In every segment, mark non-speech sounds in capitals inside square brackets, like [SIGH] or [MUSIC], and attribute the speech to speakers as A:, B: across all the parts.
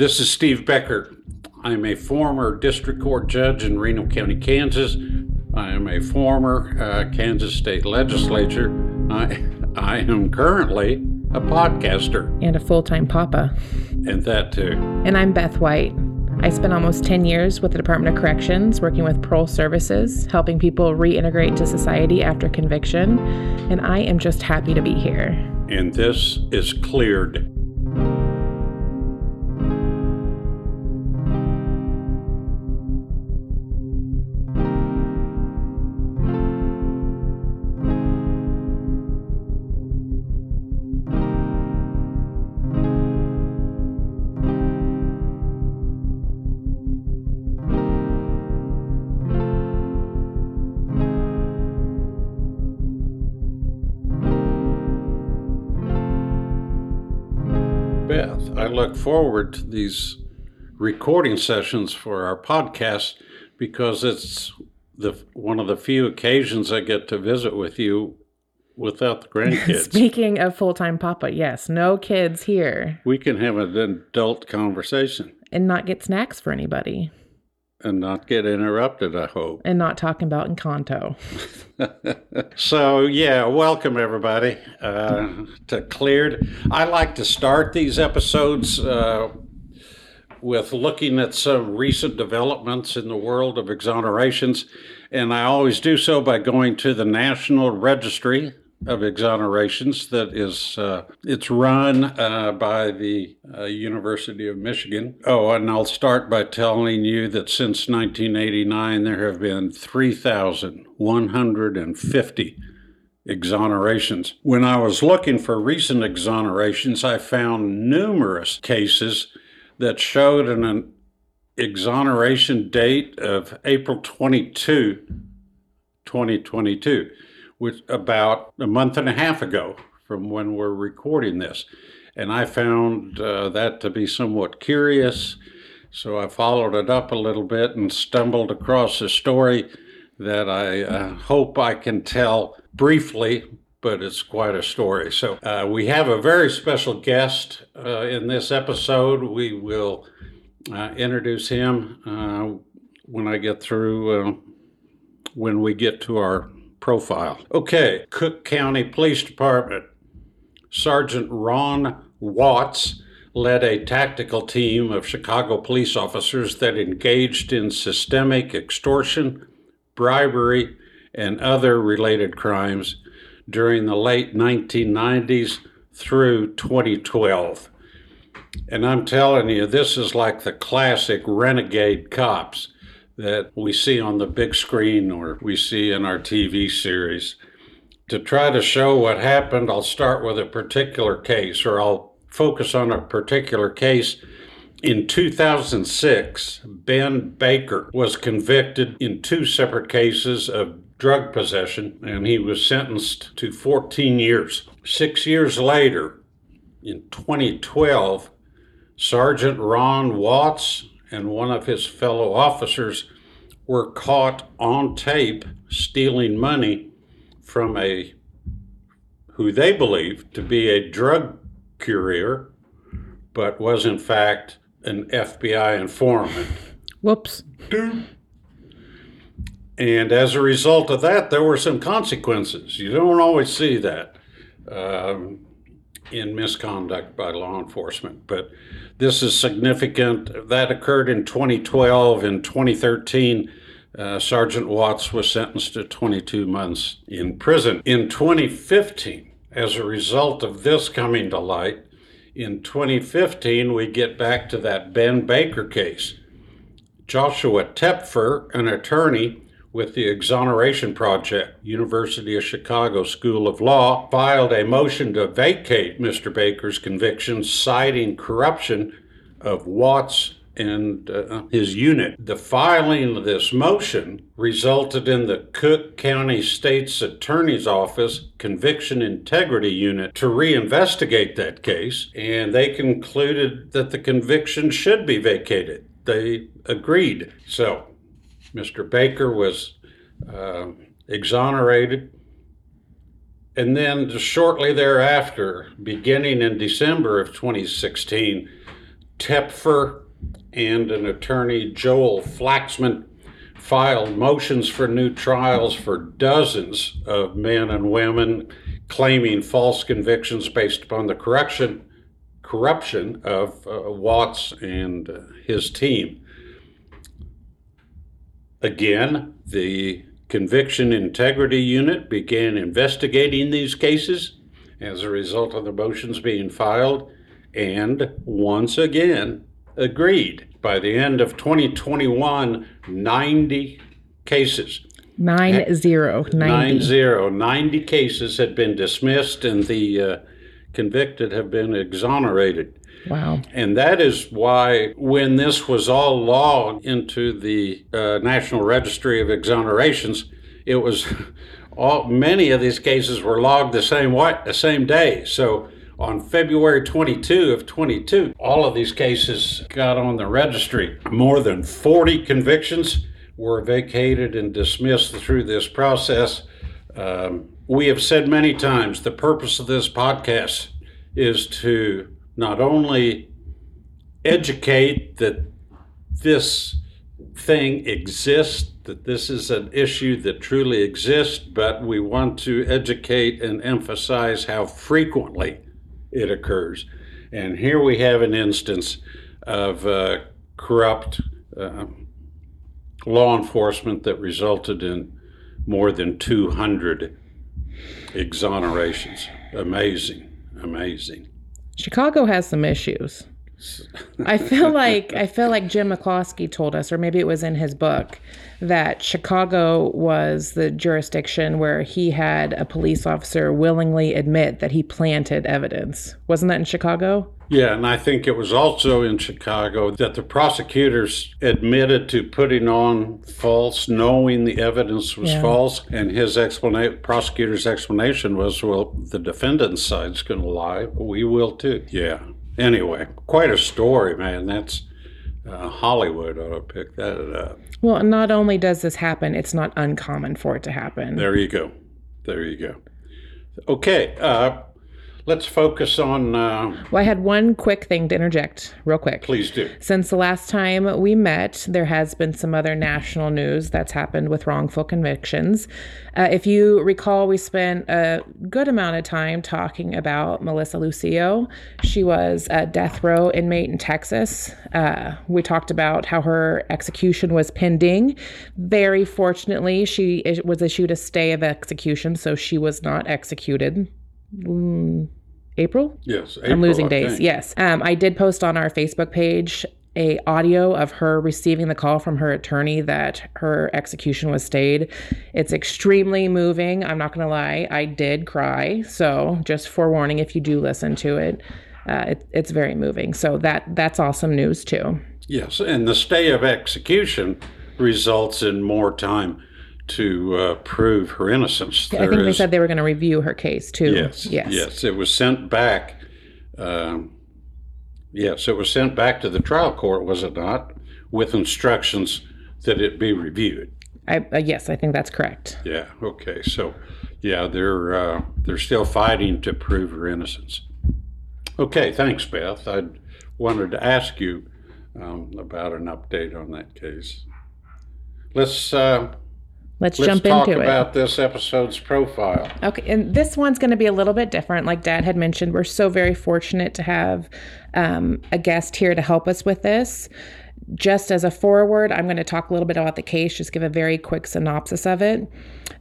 A: This is Steve Becker. I'm a former district court judge in Reno County, Kansas. I am a former uh, Kansas state legislature. I, I am currently a podcaster,
B: and a full time papa.
A: and that too.
B: And I'm Beth White. I spent almost 10 years with the Department of Corrections working with parole services, helping people reintegrate into society after conviction. And I am just happy to be here.
A: And this is Cleared. Forward to these recording sessions for our podcast because it's the one of the few occasions I get to visit with you without the [LAUGHS] grandkids.
B: Speaking of full time papa, yes, no kids here.
A: We can have an adult conversation.
B: And not get snacks for anybody
A: and not get interrupted, I hope.
B: and not talking about Encanto. [LAUGHS]
A: So, yeah, welcome everybody uh, to Cleared. I like to start these episodes uh, with looking at some recent developments in the world of exonerations, and I always do so by going to the National Registry of Exonerations that is uh, it's run uh, by the uh, University of Michigan. Oh, and I'll start by telling you that since 1989 there have been 3,150 exonerations. When I was looking for recent exonerations, I found numerous cases that showed an, an exoneration date of April 22, 2022, which about a month and a half ago from when we're recording this. And I found uh, that to be somewhat curious. So I followed it up a little bit and stumbled across a story that I uh, hope I can tell briefly, but it's quite a story. So uh, we have a very special guest uh, in this episode. We will uh, introduce him uh, when I get through, when we get to our profile. Okay, Cook County Police Department. Sergeant Ron Watts led a tactical team of Chicago police officers that engaged in systemic extortion, bribery, and other related crimes during the late 1990s through 2012. And I'm telling you, this is like the classic renegade cops that we see on the big screen or we see in our TV series. To try to show what happened, I'll start with a particular case, or I'll focus on a particular case. In 2006, Ben Baker was convicted in two separate cases of drug possession, and he was sentenced to 14 years. Six years later, in 2012, Sergeant Ron Watts and one of his fellow officers were caught on tape stealing money from a who they believed to be a drug courier, but was in fact an FBI informant.
B: Whoops.
A: And as a result of that, there were some consequences. You don't always see that um, in misconduct by law enforcement, but this is significant. That occurred in 2012. In 2013, uh, Sergeant Watts was sentenced to 22 months in prison. In 2015, as a result of this coming to light, in 2015, we get back to that Ben Baker case. Joshua Tepfer, an attorney with the Exoneration Project, University of Chicago School of Law, filed a motion to vacate Mr. Baker's conviction, citing corruption of Watts and uh, his unit. The filing of this motion resulted in the Cook County State's Attorney's Office Conviction Integrity Unit to reinvestigate that case, and they concluded that the conviction should be vacated. They agreed. So, Mr. Baker was uh, exonerated. And then, shortly thereafter, beginning in December of 2016, Tepfer and an attorney, Joel Flaxman, filed motions for new trials for dozens of men and women claiming false convictions based upon the corruption corruption of uh, Watts and uh, his team. Again, the Conviction Integrity Unit began investigating these cases as a result of the motions being filed and once again agreed. By the end of 2021, 90 cases.
B: Nine zero ninety.
A: Nine zero. 90 cases had been dismissed and the uh, convicted have been exonerated.
B: Wow.
A: And that is why, when this was all logged into the uh, National Registry of Exonerations, it was [LAUGHS] all many of these cases were logged the same way, the same day. So on February 22 of 22, all of these cases got on the registry. More than 40 convictions were vacated and dismissed through this process. Um, we have said many times the purpose of this podcast is to not only educate that this thing exists, that this is an issue that truly exists, but we want to educate and emphasize how frequently it occurs. And here we have an instance of uh, corrupt uh, law enforcement that resulted in more than 200 exonerations. Amazing, amazing.
B: Chicago has some issues. I feel like I feel like Jim McCloskey told us, or maybe it was in his book, that Chicago was the jurisdiction where he had a police officer willingly admit that he planted evidence. Wasn't that in Chicago?
A: Yeah, and I think it was also in Chicago that the prosecutors admitted to putting on false, knowing the evidence was
B: Yeah.
A: false, and his explanation, prosecutor's explanation was, "Well, the defendant's side's going to lie, but we will too." Yeah. Anyway, quite a story, man. That's uh, Hollywood ought to pick that up.
B: Well, not only does this happen, it's not uncommon for it to happen.
A: There you go. There you go. Okay, uh, let's focus on. Uh,
B: Well, I had one quick thing to interject, real quick.
A: please do.
B: Since the last time we met, there has been some other national news that's happened with wrongful convictions. Uh, if you recall, we spent a good amount of time talking about Melissa Lucio. She was a death row inmate in Texas. Uh, we talked about how her execution was pending. Very fortunately, she was issued a stay of execution, so she was not executed. Mm, April?
A: Yes,
B: I'm losing
A: I
B: days.
A: think.
B: Yes. Um, I did post on our Facebook page a audio of her receiving the call from her attorney that her execution was stayed. It's extremely moving. I'm not going to lie. I did cry. So just forewarning, if you do listen to it, uh, it, it's very moving. So that that's awesome news too.
A: Yes, and the stay of execution results in more time to uh, prove her innocence.
B: I
A: There
B: think they said they were going to review her case too.
A: yes,
B: Yes.
A: yes, It was sent back. Um, yes, it was sent back to the trial court, was it not, with instructions that it be reviewed.
B: I, uh, yes, I think that's correct.
A: Yeah. Okay. So, yeah, they're uh, they're still fighting to prove her innocence. Okay. Thanks, Beth. I wanted to ask you um, about an update on that case. Let's uh,
B: Let's,
A: let's
B: jump
A: talk
B: into it.
A: about this episode's profile.
B: Okay, and this one's going to be a little bit different. Like Dad had mentioned, we're so very fortunate to have um, a guest here to help us with this. Just as a forward, I'm going to talk a little bit about the case, just give a very quick synopsis of it.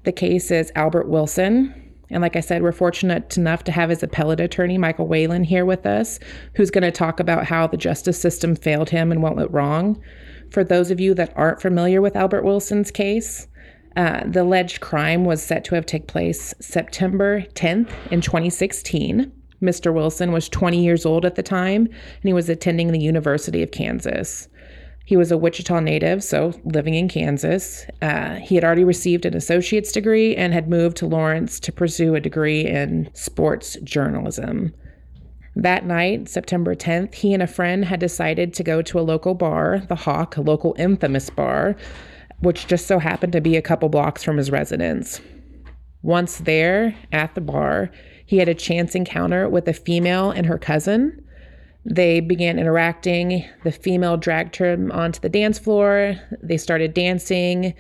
B: The case is Albert Wilson. And like I said, we're fortunate enough to have his appellate attorney, Michael Whalen, here with us, who's going to talk about how the justice system failed him and what went wrong. For those of you that aren't familiar with Albert Wilson's case, uh, the alleged crime was set to have taken place September 10th in 2016. Mr. Wilson was 20 years old at the time, and he was attending the University of Kansas. He was a Wichita native, so living in Kansas. Uh, he had already received an associate's degree and had moved to Lawrence to pursue a degree in sports journalism. That night, September 10th, he and a friend had decided to go to a local bar, the Hawk, a local infamous bar, which just so happened to be a couple blocks from his residence. Once there at the bar, he had a chance encounter with a female and her cousin. They began interacting. The female dragged him onto the dance floor. They started dancing,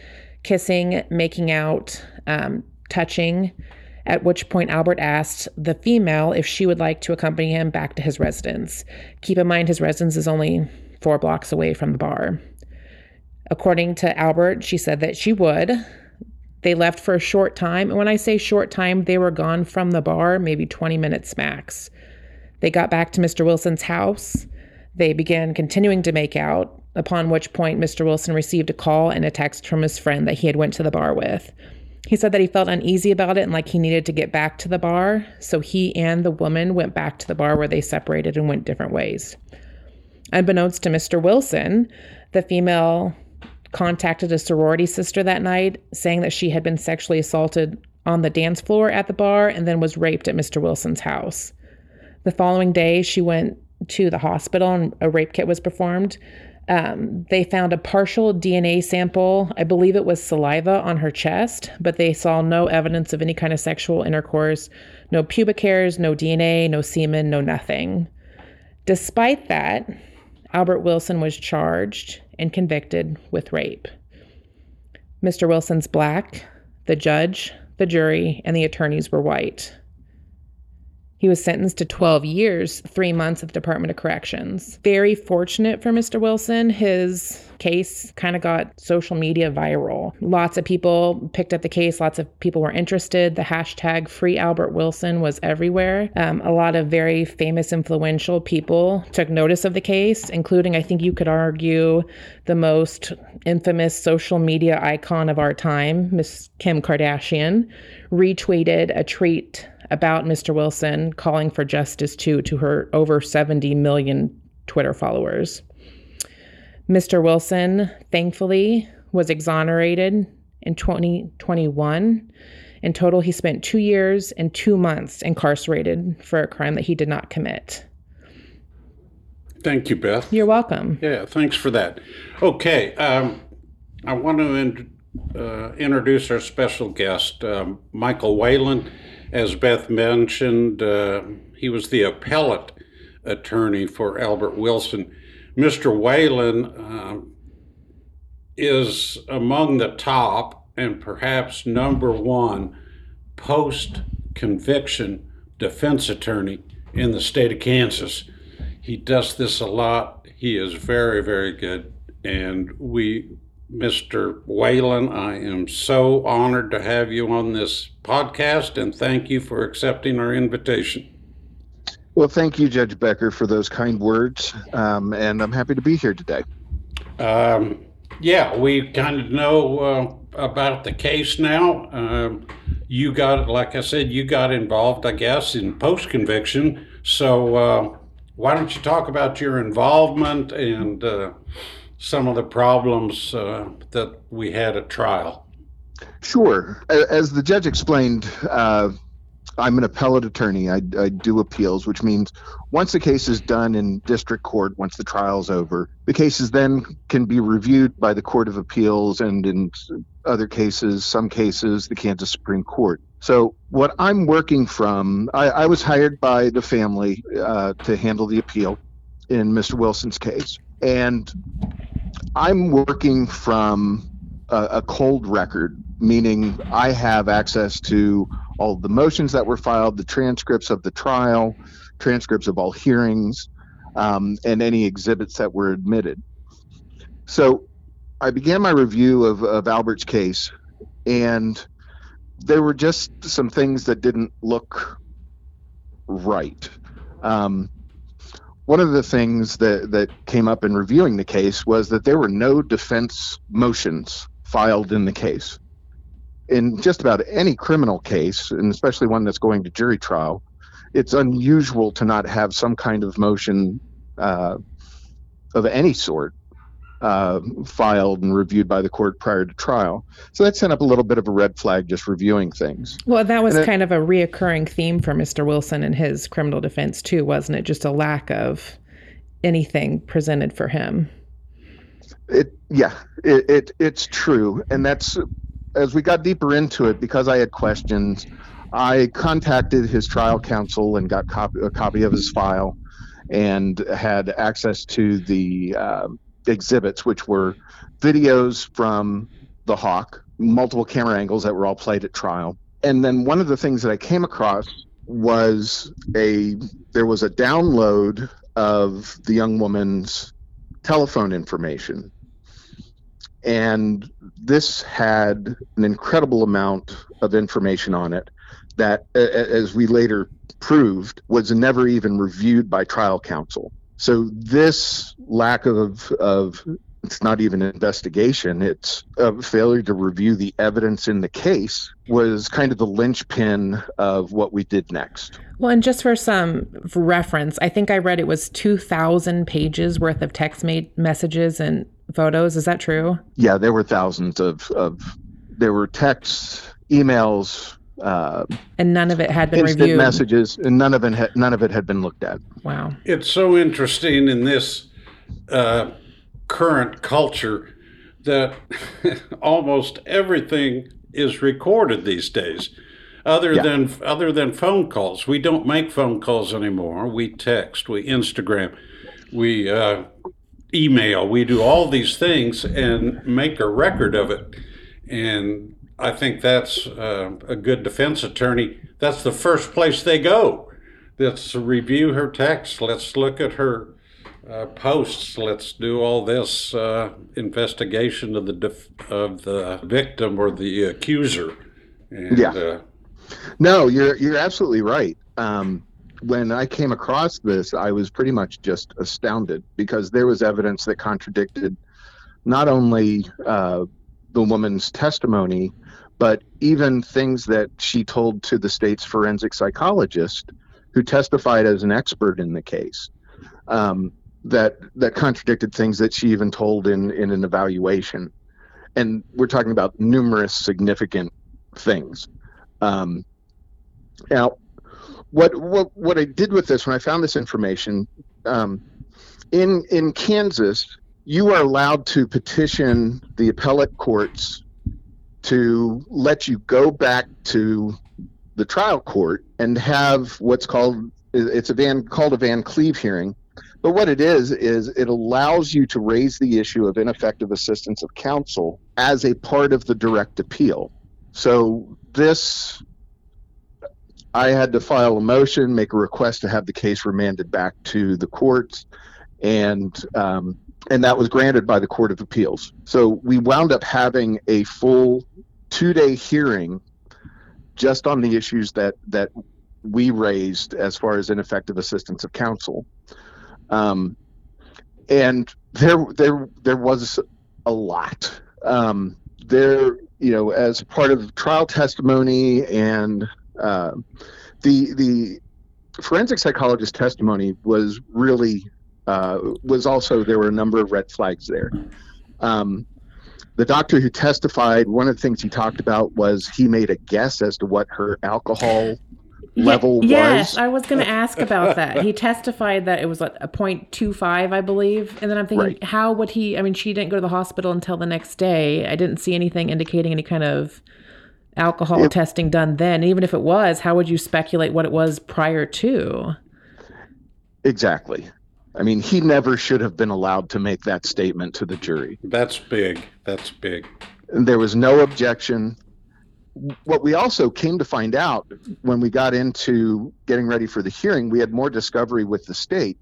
B: kissing, making out, um, touching. At which point, Albert asked the female if she would like to accompany him back to his residence. Keep in mind, his residence is only four blocks away from the bar. According to Albert, she said that she would. They left for a short time. And when I say short time, they were gone from the bar maybe 20 minutes max. They got back to Mr. Wilson's house. They began continuing to make out, upon which point Mr. Wilson received a call and a text from his friend that he had went to the bar with. He said that he felt uneasy about it and like he needed to get back to the bar, so he and the woman went back to the bar where they separated and went different ways. Unbeknownst to Mr. Wilson, the female contacted a sorority sister that night saying that she had been sexually assaulted on the dance floor at the bar and then was raped at Mr. Wilson's house. The following day, she went to the hospital and a rape kit was performed. Um, they found a partial DNA sample, I believe it was saliva, on her chest, but they saw no evidence of any kind of sexual intercourse, no pubic hairs, no DNA, no semen, no nothing. Despite that, Albert Wilson was charged and convicted with rape. Mr. Wilson's black, the judge, the jury, and the attorneys were white. He was sentenced to 12 years, three months at the Department of Corrections. Very fortunate for Mr. Wilson. His case kind of got social media viral. Lots of people picked up the case, lots of people were interested. The hashtag Free Albert Wilson was everywhere. Um, a lot of very famous, influential people took notice of the case, including, I think you could argue, the most infamous social media icon of our time, Miss Kim Kardashian, retweeted a tweet about Mr. Wilson calling for justice too to her over 70 million Twitter followers. Mr. Wilson, thankfully, was exonerated in 2021. In total, he spent two years and two months incarcerated for a crime that he did not commit.
A: Thank you, Beth.
B: You're welcome.
A: Yeah, thanks for that. Okay, um, I want to in, uh, introduce our special guest, um, Michael Whalen. As Beth mentioned, uh, he was the appellate attorney for Albert Wilson. Mr. Whalen uh, is among the top and perhaps number one post conviction defense attorney in the state of Kansas. He does this a lot. He is very, very good. And we Mr. Whalen, I am so honored to have you on this podcast and thank you for accepting our invitation.
C: Well, thank you, Judge Becker, for those kind words. Um, and I'm happy to be here today.
A: Um, yeah, we kind of know uh, about the case now. Um, you got, like I said, you got involved, I guess, in post conviction. So uh, why don't you talk about your involvement and uh, some of the problems uh, that we had at trial.
C: Sure. As the judge explained, uh, I'm an appellate attorney. I, I, do appeals, which means once the case is done in district court, once the trial's over, the cases then can be reviewed by the Court of Appeals and in other cases, some cases, the Kansas Supreme Court. So, what I'm working from, I, I was hired by the family uh, to handle the appeal in Mr. Wilson's case. And I'm working from a, a, cold record, meaning I have access to all the motions that were filed, the transcripts of the trial, transcripts of all hearings, um, and any exhibits that were admitted. So I began my review of, of Albert's case, and there were just some things that didn't look right. Um, one of the things that, that came up in reviewing the case was that there were no defense motions filed in the case. In just about any criminal case, and especially one that's going to jury trial, it's unusual to not have some kind of motion uh, of any sort uh, filed and reviewed by the court prior to trial. So that sent up a little bit of a red flag just reviewing things.
B: Well, that was kind of a reoccurring theme for Mr. Wilson and his criminal defense, too, wasn't it? Just a lack of anything presented for him.
C: It, yeah, it, it it's true. And that's as we got deeper into it, because I had questions, I contacted his trial counsel and got copy, a copy of his file and had access to the uh, exhibits, which were videos from the Hawk, multiple camera angles that were all played at trial. And then one of the things that I came across was a there was a download of the young woman's telephone information. And this had an incredible amount of information on it that, as we later proved, was never even reviewed by trial counsel. So this lack of, of it's not even an investigation, it's a failure to review the evidence in the case was kind of the linchpin of what we did next.
B: Well, and just for some reference, I think I read it was 2,000 pages worth of text messages and photos. Is that true?
C: Yeah, there were thousands of, of there were texts, emails, uh,
B: and none of it had been reviewed.
C: messages, and none of it had, none of it had been looked at.
B: Wow.
A: It's so interesting in this uh, current culture that [LAUGHS] almost everything is recorded these days. Other
C: Yeah.
A: than other than phone calls, we don't make phone calls anymore. We text, we Instagram, we uh, email, we do all these things and make a record of it. And I think that's uh, a good defense attorney. That's the first place they go. Let's review her text. Let's look at her uh, posts. Let's do all this uh, investigation of the def- of the victim or the accuser. And,
C: Yeah.
A: Uh,
C: No, you're you're absolutely right. Um, when I came across this, I was pretty much just astounded because there was evidence that contradicted not only uh, the woman's testimony, but even things that she told to the state's forensic psychologist, who testified as an expert in the case. Um, that that contradicted things that she even told in in an evaluation, and we're talking about numerous significant things. Um, now, what what what I did with this when I found this information um, in in Kansas, you are allowed to petition the appellate courts to let you go back to the trial court and have what's called it's a van called a Van Cleave hearing. But what it is is it allows you to raise the issue of ineffective assistance of counsel as a part of the direct appeal. So this I had to file a motion, make a request to have the case remanded back to the courts, and um, and that was granted by the Court of Appeals. So we wound up having a full two-day hearing just on the issues that that we raised as far as ineffective assistance of counsel, um, and there there there was a lot. Um, there, you know, as part of trial testimony and uh, the the forensic psychologist testimony was really uh, was also there were a number of red flags there. Um, the doctor who testified, one of the things he talked about was he made a guess as to what her alcohol level
B: Ye- yes,
C: was.
B: I was going to ask about that. He [LAUGHS] testified that it was like a 0.25, I believe. And then I'm thinking,
C: Right.
B: how would he? I mean, she didn't go to the hospital until the next day. I didn't see anything indicating any kind of alcohol
C: Yep.
B: testing done then. Even if it was, how would you speculate what it was prior to?
C: Exactly. I mean, he never should have been allowed to make that statement to the jury.
A: that's big. That's big.
C: And there was no objection. What we also came to find out when we got into getting ready for the hearing, we had more discovery with the state.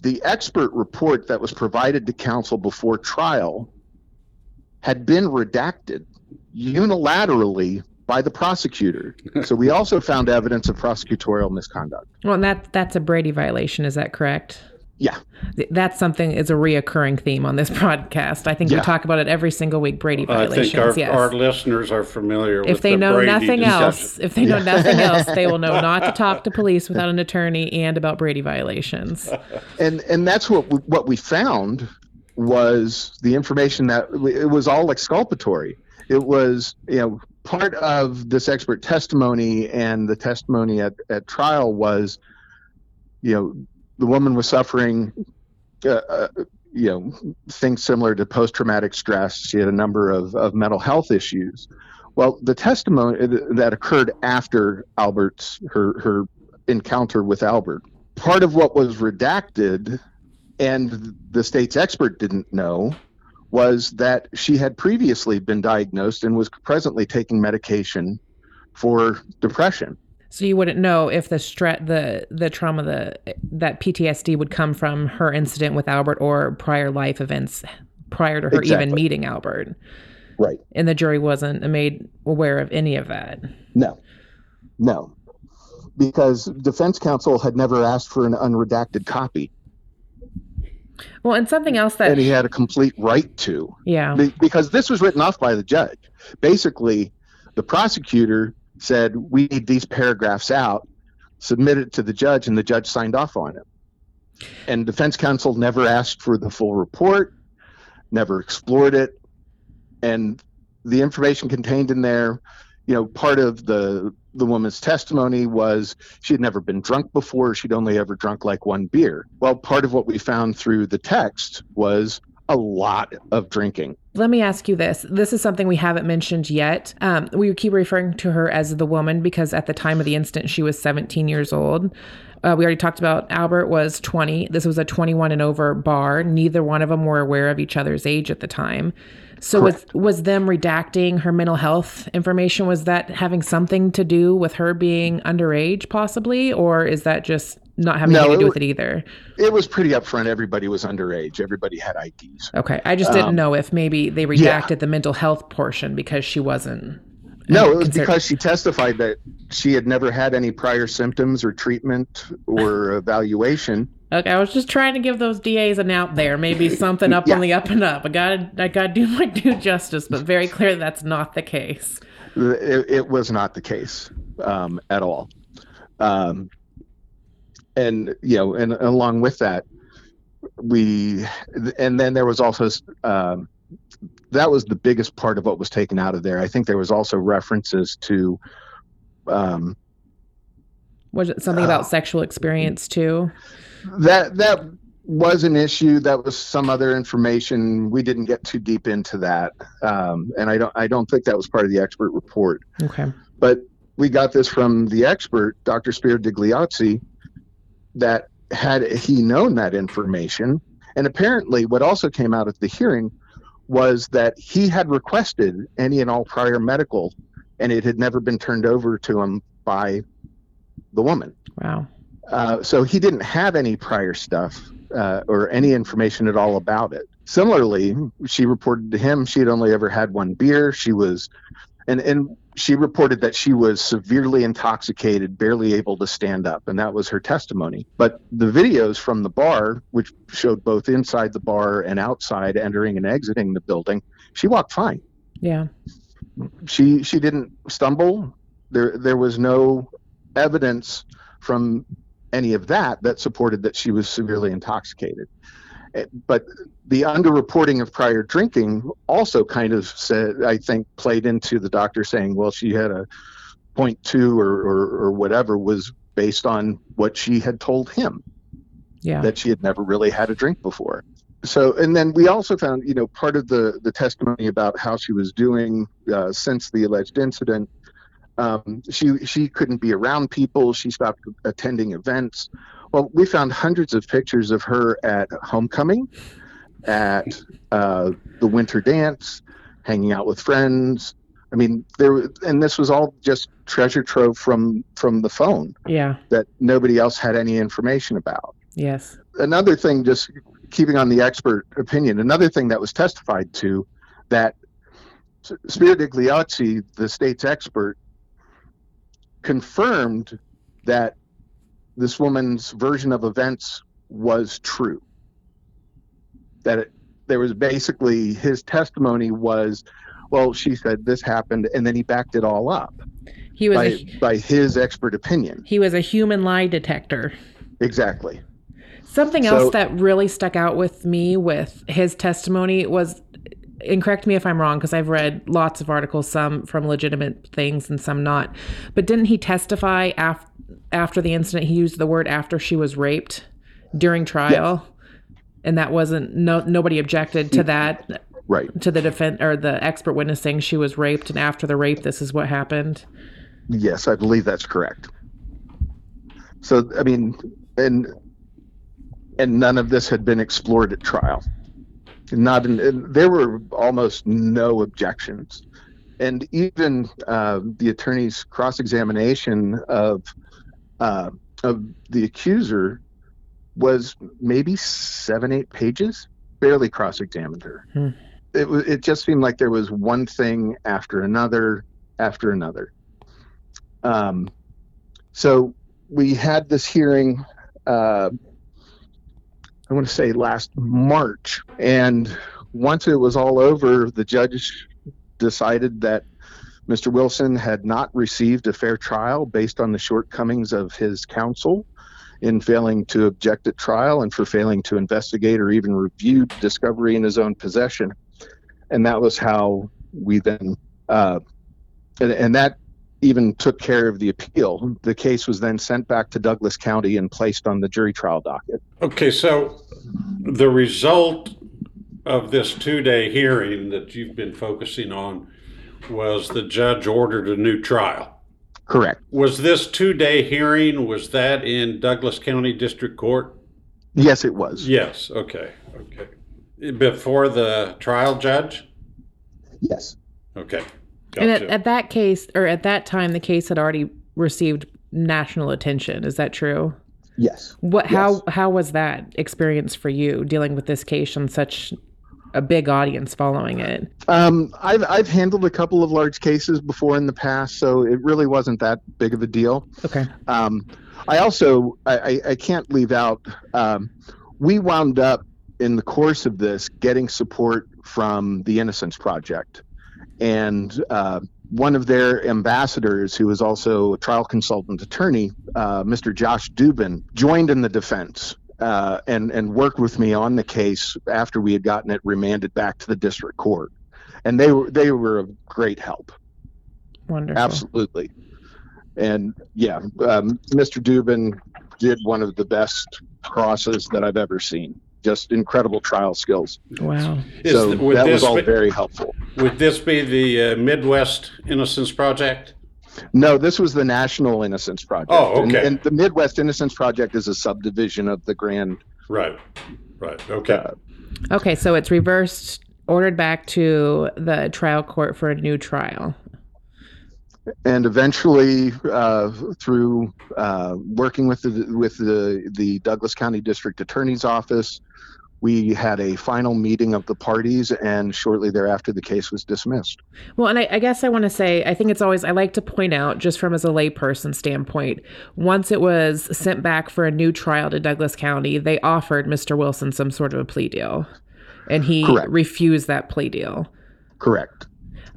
C: The expert report that was provided to counsel before trial had been redacted unilaterally by the prosecutor. [LAUGHS] so we also found evidence of prosecutorial misconduct.
B: Well, and that that's a Brady violation. Is that correct?
C: Yeah.
B: That's something is a reoccurring theme on this [LAUGHS] podcast. I think we talk about it every single week. Brady
A: I
B: violations.
A: think our,
B: yes.
A: our listeners are familiar with
B: if they
A: the
B: know
A: Brady
B: nothing
A: discussion.
B: else, if they know nothing else, they will know [LAUGHS] not to talk to police without an attorney and about Brady violations.
C: and and that's what we, what we found was the information that it was all exculpatory. It was you know part of this expert testimony and the testimony at, at trial was you know the woman was suffering uh, uh, you know things similar to post traumatic stress. She had a number of, of mental health issues. Well, the testimony that occurred after Albert's her her encounter with Albert part of what was redacted and the state's expert didn't know was that she had previously been diagnosed and was presently taking medication for depression.
B: So you wouldn't know if the stre- the the trauma the that PTSD would come from her incident with Albert or prior life events prior to her
C: Exactly.
B: even meeting Albert.
C: Right.
B: And the jury wasn't made aware of any of that.
C: No. No. Because defense counsel had never asked for an unredacted copy,
B: Well, and something else that
C: and he had a complete right to.
B: yeah.
C: Because this was written off by the judge. Basically, the prosecutor said, We need these paragraphs out, submit it to the judge, and the judge signed off on it. And defense counsel never asked for the full report, never explored it. And the information contained in there, you know, part of the the woman's testimony was she had never been drunk before. She'd only ever drunk like one beer. Well, part of what we found through the text was a lot of drinking.
B: Let me ask you this. This is something we haven't mentioned yet. Um, we keep referring to her as the woman because at the time of the incident, she was 17 years old. Uh, we already talked about Albert was 20. This was a 21 and over bar. Neither one of them were aware of each other's age at the time. So was was them redacting her mental health information? Was that having something to do with her being underage, possibly, or is that just not having
C: No,
B: anything to do
C: it
B: with it either?
C: it was pretty upfront. Everybody was underage. Everybody had IDs.
B: Okay, I just didn't
C: Um,
B: know if maybe they
C: yeah.
B: the mental health portion because she wasn't.
C: No, it was because she testified that she had never had any prior symptoms or treatment or [LAUGHS] evaluation.
B: Okay, I was just trying to give those DAs an out there, maybe [LAUGHS] something up
C: Yeah.
B: on the up and up. I got I got to do my [LAUGHS] due justice, but very clear that's not the case.
C: It, it was not the case um, at all. Um, and you know, and along with that, we, and then there was also um, that was the biggest part of what was taken out of there. I think there was also references to. Um,
B: Was it something
C: Uh,
B: about sexual experience too?
C: that that was an issue that was some other information we didn't get too deep into that um, and i don't i don't think that was part of the expert report
B: Okay.
C: but we got this from the expert dr spear digliazzi that had he known that information and apparently what also came out at the hearing was that he had requested any and all prior medical and it had never been turned over to him by the woman
B: Wow.
C: uh, so he didn't have any prior stuff uh, or any information at all about it. Similarly, she reported to him she had only ever had one beer. She was, and and she reported that she was severely intoxicated, barely able to stand up, and that was her testimony. But the videos from the bar, which showed both inside the bar and outside, entering and exiting the building, she walked fine.
B: Yeah.
C: She she didn't stumble. There there was no evidence from any of that that supported that she was severely intoxicated. But the underreporting of prior drinking also kind of said, I think, played into the doctor saying, well, she had a point two or, or, or whatever was based on what she had told him
B: Yeah.
C: that she had never really had a drink before. So, and then we also found, you know, part of the the testimony about how she was doing uh, since the alleged incident. Um, she she couldn't be around people. She stopped attending events. Well, we found hundreds of pictures of her at homecoming, at uh, the winter dance, hanging out with friends. I mean, there and this was all just treasure trove from from the phone
B: yeah.
C: that nobody else had any information about
B: Yes.
C: another thing, just keeping on the expert opinion, another thing that was testified to that S- Spiro the state's expert, confirmed that this woman's version of events was true. That it, there was basically his testimony was, well, she said this happened, and then he backed it all up
B: He was
C: by,
B: a,
C: by his expert opinion.
B: he was a human lie detector.
C: Exactly.
B: Something
C: So-
B: else that really stuck out with me with his testimony was, and correct me if I'm wrong, because I've read lots of articles, some from legitimate things and some not. But didn't he testify af- after the incident? He used the word after she was raped during trial, and that wasn't no nobody objected to that
C: Right.
B: to the defense or the expert witness saying she was raped, and after the rape, this is what happened.
C: Yes, I believe that's correct. So, I mean, and and none of this had been explored at trial. Not in, and there were almost no objections, and even uh, the attorney's cross examination of uh, of the accuser was maybe seven eight pages. Barely cross examined her.
B: Hmm.
C: It was. It just seemed like there was one thing after another after another. Um, so we had this hearing. Uh, I want to say last March, and once it was all over, the judge decided that Mr. Wilson had not received a fair trial based on the shortcomings of his counsel in failing to object at trial and for failing to investigate or even review discovery in his own possession. And that was how we then, uh, and, and that even took care of the appeal. The case was then sent back to Douglas County and placed on the jury trial docket.
A: Okay, so the result of this two-day hearing that you've been focusing on was the judge ordered a new trial.
C: Correct.
A: Was this two-day hearing, was that in Douglas County District Court?
C: Yes, it was.
A: Yes, okay, okay. Before the trial judge?
C: Yes.
A: Okay.
B: And at, at that case, or at that time, the case had already received national attention. Is that true?
C: Yes.
B: What? How?
C: Yes.
B: How was that experience for you dealing with this case and such a big audience following it?
C: Um, I've I've handled a couple of large cases before in the past, so it really wasn't that big of a deal.
B: Okay.
C: Um, I also I, I, I can't leave out. Um, we wound up in the course of this getting support from the Innocence Project, and uh, one of their ambassadors, who is also a trial consultant attorney, uh, Mr. Josh Dubin, joined in the defense. Uh, and and worked with me on the case after we had gotten it remanded back to the district court, and they were they were of great help.
B: Wonderful.
C: Absolutely. And yeah, um, Mr. Dubin did one of the best crosses that I've ever seen. Just incredible trial skills.
B: Wow.
C: So
A: th- would
C: that was all
A: be-
C: very helpful.
A: Would this be the uh, Midwest Innocence Project?
C: No, this was the National Innocence Project.
A: Oh,
C: And,
A: okay.
C: and the Midwest Innocence Project is a subdivision of the Grand.
A: Right, right, okay.
C: Uh,
B: Okay, so it's reversed, ordered back to the trial court for a new trial.
C: and eventually, uh, through uh, working with the with the the Douglas County District Attorney's Office, we had a final meeting of the parties, and shortly thereafter, the case was dismissed.
B: Well, and I, I guess I want to say, I think it's always, I like to point out, just from as a layperson standpoint, once it was sent back for a new trial to Douglas County, they offered Mr. Wilson some sort of a plea deal. And he
C: Correct.
B: refused that plea deal.
C: Correct.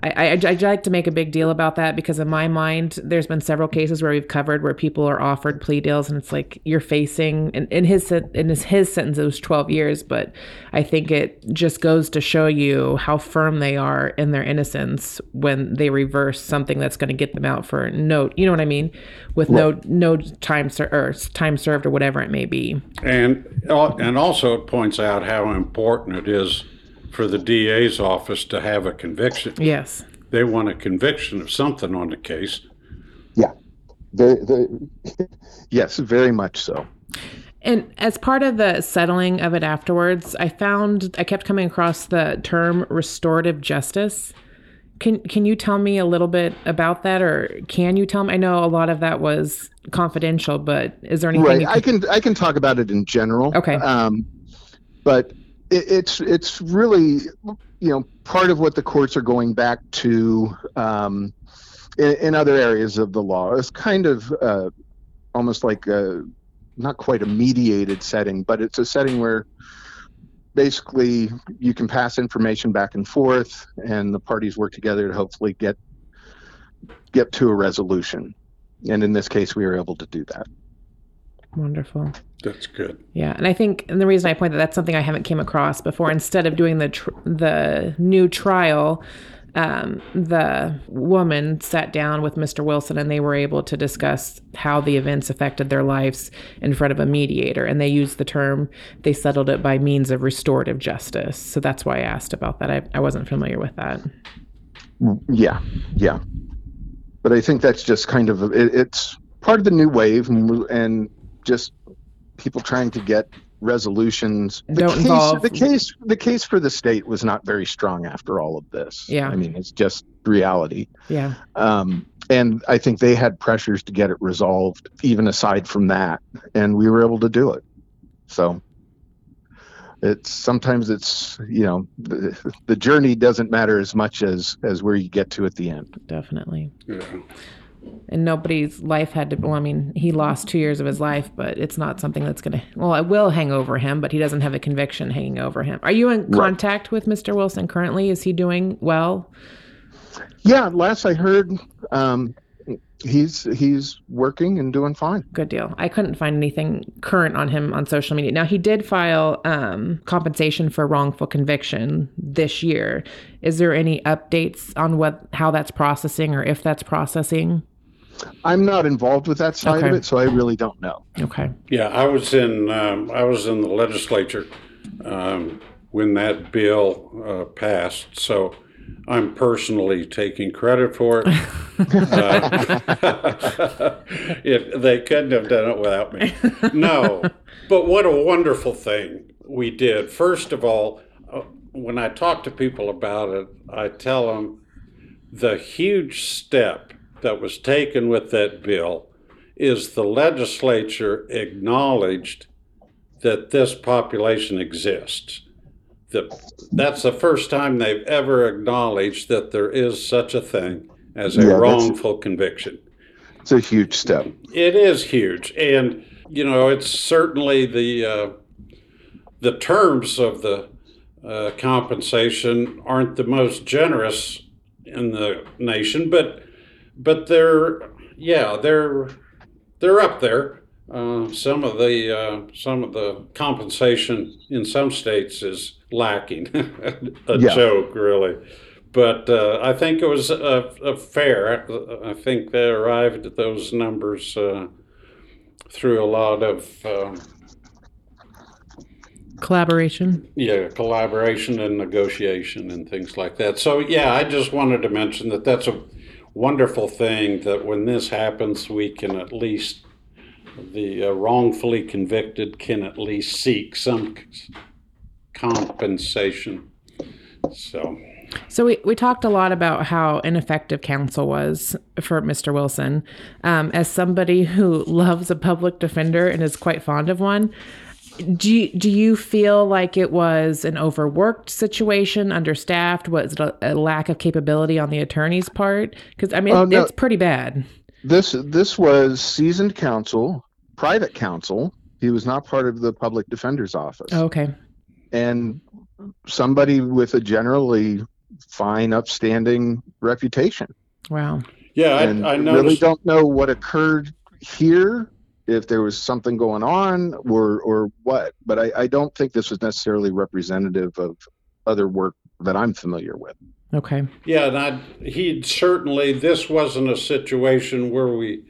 B: I, I, I like to make a big deal about that because in my mind, there's been several cases where we've covered where people are offered plea deals, and it's like you're facing. And in his in his, his sentence, it was 12 years, but I think it just goes to show you how firm they are in their innocence when they reverse something that's going to get them out for no, you know what I mean, with no no time ser- or time served or whatever it may be.
A: And, and also it points out how important it is for the DA's office to have a conviction.
B: Yes.
A: They want a conviction of something on the case.
C: Yeah. Very, very, [LAUGHS] yes, very much so.
B: And as part of the settling of it afterwards, I found I kept coming across the term restorative justice. Can can you tell me a little bit about that, or can you tell me? I know a lot of that was confidential, but is there anything?
C: Right.
B: you
C: I can I can talk about it in general.
B: Okay.
C: Um, but it, it's it's really you know part of what the courts are going back to um, in, in other areas of the law. It's kind of uh, almost like a, not quite a mediated setting, but it's a setting where basically you can pass information back and forth, and the parties work together to hopefully get get to a resolution. And in this case, we were able to do that.
B: Wonderful.
A: That's good.
B: Yeah, and I think, and the reason I point that that's something I haven't came across before. Instead of doing the tr- the new trial, um, the woman sat down with Mr. Wilson, and they were able to discuss how the events affected their lives in front of a mediator. And they used the term they settled it by means of restorative justice. So that's why I asked about that. I, I wasn't familiar with that.
C: Yeah, yeah. But I think that's just kind of it, it's part of the new wave, and, and just people trying to get resolutions. The
B: Don't
C: case,
B: involve-
C: the case. The case for the state was not very strong after all of this.
B: Yeah.
C: I mean, it's just reality.
B: Yeah.
C: Um, and I think they had pressures to get it resolved, even aside from that, and we were able to do it. So it's sometimes it's you know the, the journey doesn't matter as much as as where you get to at the end.
B: Definitely.
A: Yeah.
B: And nobody's life had to. Well, I mean, he lost two years of his life, but it's not something that's going to. Well, it will hang over him, but he doesn't have a conviction hanging over him. Are you in
C: Right.
B: contact with Mr. Wilson currently? Is he doing well?
C: Yeah, last I heard, um, he's he's working and doing fine.
B: Good deal. I couldn't find anything current on him on social media. Now he did file um, compensation for wrongful conviction this year. Is there any updates on what how that's processing or if that's processing?
C: I'm not involved with that side of it, so I really don't know.
B: Okay.
A: Yeah, I was in um, I was in the legislature um, when that bill uh, passed, so I'm personally taking credit for it. Uh, [LAUGHS] it. They couldn't have done it without me. No, but what a wonderful thing we did. First of all, uh, when I talk to people about it, I tell them the huge step that was taken with that bill is the legislature acknowledged that this population exists. That that's the first time they've ever acknowledged that there is such a thing as a
C: Yeah,
A: wrongful conviction.
C: It's a huge step.
A: It is huge, and you know it's certainly the uh, the terms of the uh, compensation aren't the most generous in the nation, but but they're yeah they're they're up there. Uh, some of the uh, some of the compensation in some states is lacking, [LAUGHS] a
C: Yeah.
A: joke really. But uh, I think it was a, a fair. I think they arrived at those numbers uh, through a lot of um,
B: Collaboration.
A: yeah collaboration and negotiation and things like that. So yeah, I just wanted to mention that that's a wonderful thing that when this happens, we can at least the uh, wrongfully convicted can at least seek some compensation. So.
B: So we, we talked a lot about how ineffective counsel was for Mr. Wilson. Um, as somebody who [LAUGHS] loves a public defender and is quite fond of one, do you, do you feel like it was an overworked situation, understaffed? Was it a, a lack of capability on the attorney's part? Because I mean,
C: Oh, no.
B: it's pretty bad.
C: This this was seasoned counsel, private counsel. He was not part of the public defender's office,
B: Oh, okay.
C: and somebody with a generally fine, upstanding reputation.
B: Wow.
A: Yeah,
C: and
A: I, I
C: really don't know what occurred here, if there was something going on or or what. But I, I don't think this was necessarily representative of other work that I'm familiar with.
B: Okay.
A: Yeah, and I, he certainly, this wasn't a situation where we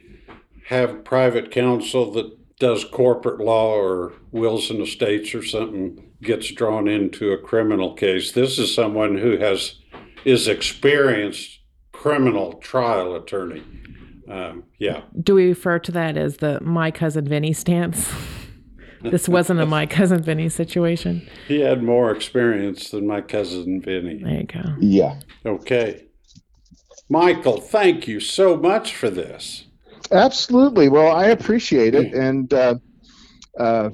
A: have private counsel that does corporate law or wills and estates or something gets drawn into a criminal case. This is someone who has is experienced criminal trial attorney. Um, yeah,
B: Do we refer to that as the my cousin Vinny stance? [LAUGHS] this wasn't a my [LAUGHS] cousin Vinny situation.
A: he had more experience than my cousin Vinny.
B: There you go.
C: Yeah,
A: Okay. Michael, thank you so much for this.
C: absolutely. Well, I appreciate it, and uh, uh,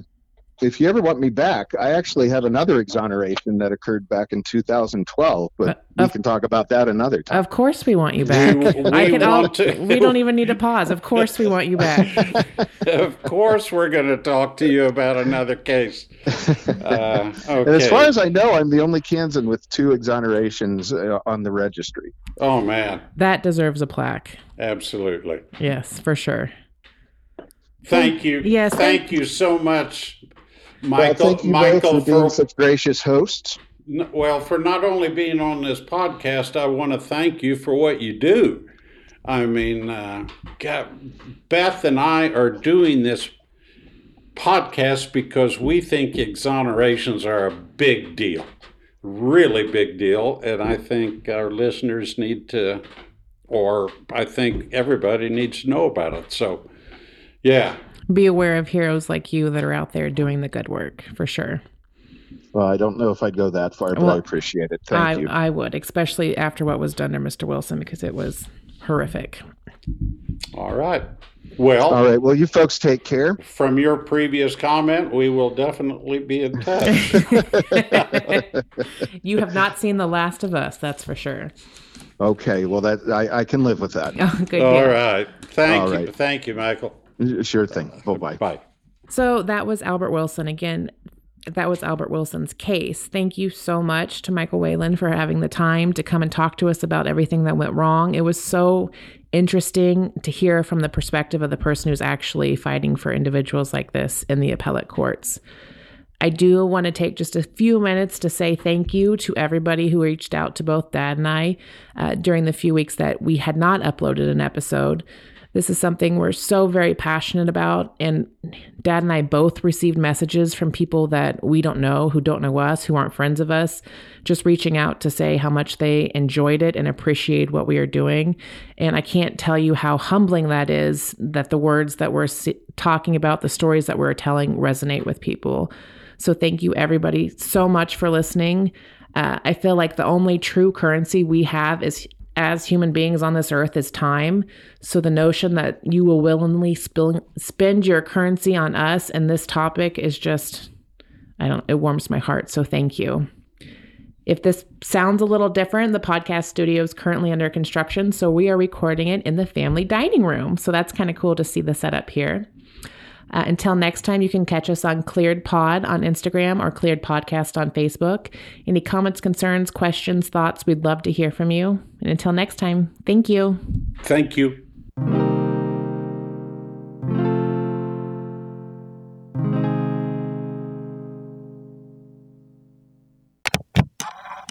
C: if you ever want me back, I actually have another exoneration that occurred back in 2012, but
B: Uh,
C: we
B: of-
C: can talk about that another time.
B: Of course, we want you back.
A: We-
B: I
A: we
B: can. I'll,
A: want to-
B: we don't even need to pause. Of course, we want you back. [LAUGHS]
A: of course, we're going to talk to you about another case. Uh, okay.
C: And as far as I know, I'm the only Kansan with two exonerations uh, on the registry.
A: oh man,
B: That deserves a plaque.
A: absolutely.
B: Yes, for sure.
A: Thank you.
B: Yes,
A: Thank,
B: thank-
A: you so much,
C: Well,
A: Michael.
C: thank you
A: Michael
C: both for being such gracious hosts.
A: n- well for not only being on this podcast. I want to thank you for what you do. I mean, uh, God, Beth and I are doing this podcast because we think exonerations are a big deal, really big deal, and I think our listeners need to, or I think everybody needs to know about it. So, yeah,
B: be aware of heroes like you that are out there doing the good work for sure.
C: Well, I don't know if I'd go that far, but
B: Well,
C: I appreciate it. Thank
B: I,
C: you.
B: I would, especially after what was done to Mr. Wilson, because it was horrific.
A: All right. Well,
C: All right. Well, you folks take care.
A: from your previous comment, we will definitely be in touch. [LAUGHS] [LAUGHS]
B: you have not seen The Last of Us, that's for sure.
C: Okay. Well, that I, I can live with that. [LAUGHS]
B: Oh, good
A: All
B: deal.
A: right. Thank
C: All
A: you.
C: right.
A: Thank you, Michael.
C: Sure thing. Bye bye.
A: Bye.
B: So that was Albert Wilson again. That was Albert Wilson's case. Thank you so much to Michael Whalen for having the time to come and talk to us about everything that went wrong. It was so interesting to hear from the perspective of the person who's actually fighting for individuals like this in the appellate courts. I do want to take just a few minutes to say thank you to everybody who reached out to both Dad and I uh, during the few weeks that we had not uploaded an episode. This is something we're so very passionate about. And Dad and I both received messages from people that we don't know, who don't know us, who aren't friends of us, just reaching out to say how much they enjoyed it and appreciate what we are doing. And I can't tell you how humbling that is that the words that we're talking about, the stories that we're telling, resonate with people. So thank you, everybody, so much for listening. Uh, I feel like the only true currency we have is as human beings on this earth is time. So the notion that you will willingly spill, spend your currency on us and this topic is just, I don't, it warms my heart. So thank you. If this sounds a little different, the podcast studio is currently under construction. So we are recording it in the family dining room. So that's kind of cool to see the setup here. Uh, until next time, you can catch us on Cleared Pod on Instagram or Cleared Podcast on Facebook. Any comments, concerns, questions, thoughts, we'd love to hear from you. And until next time, thank you.
A: Thank you.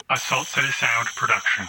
D: A Salt City Sound production.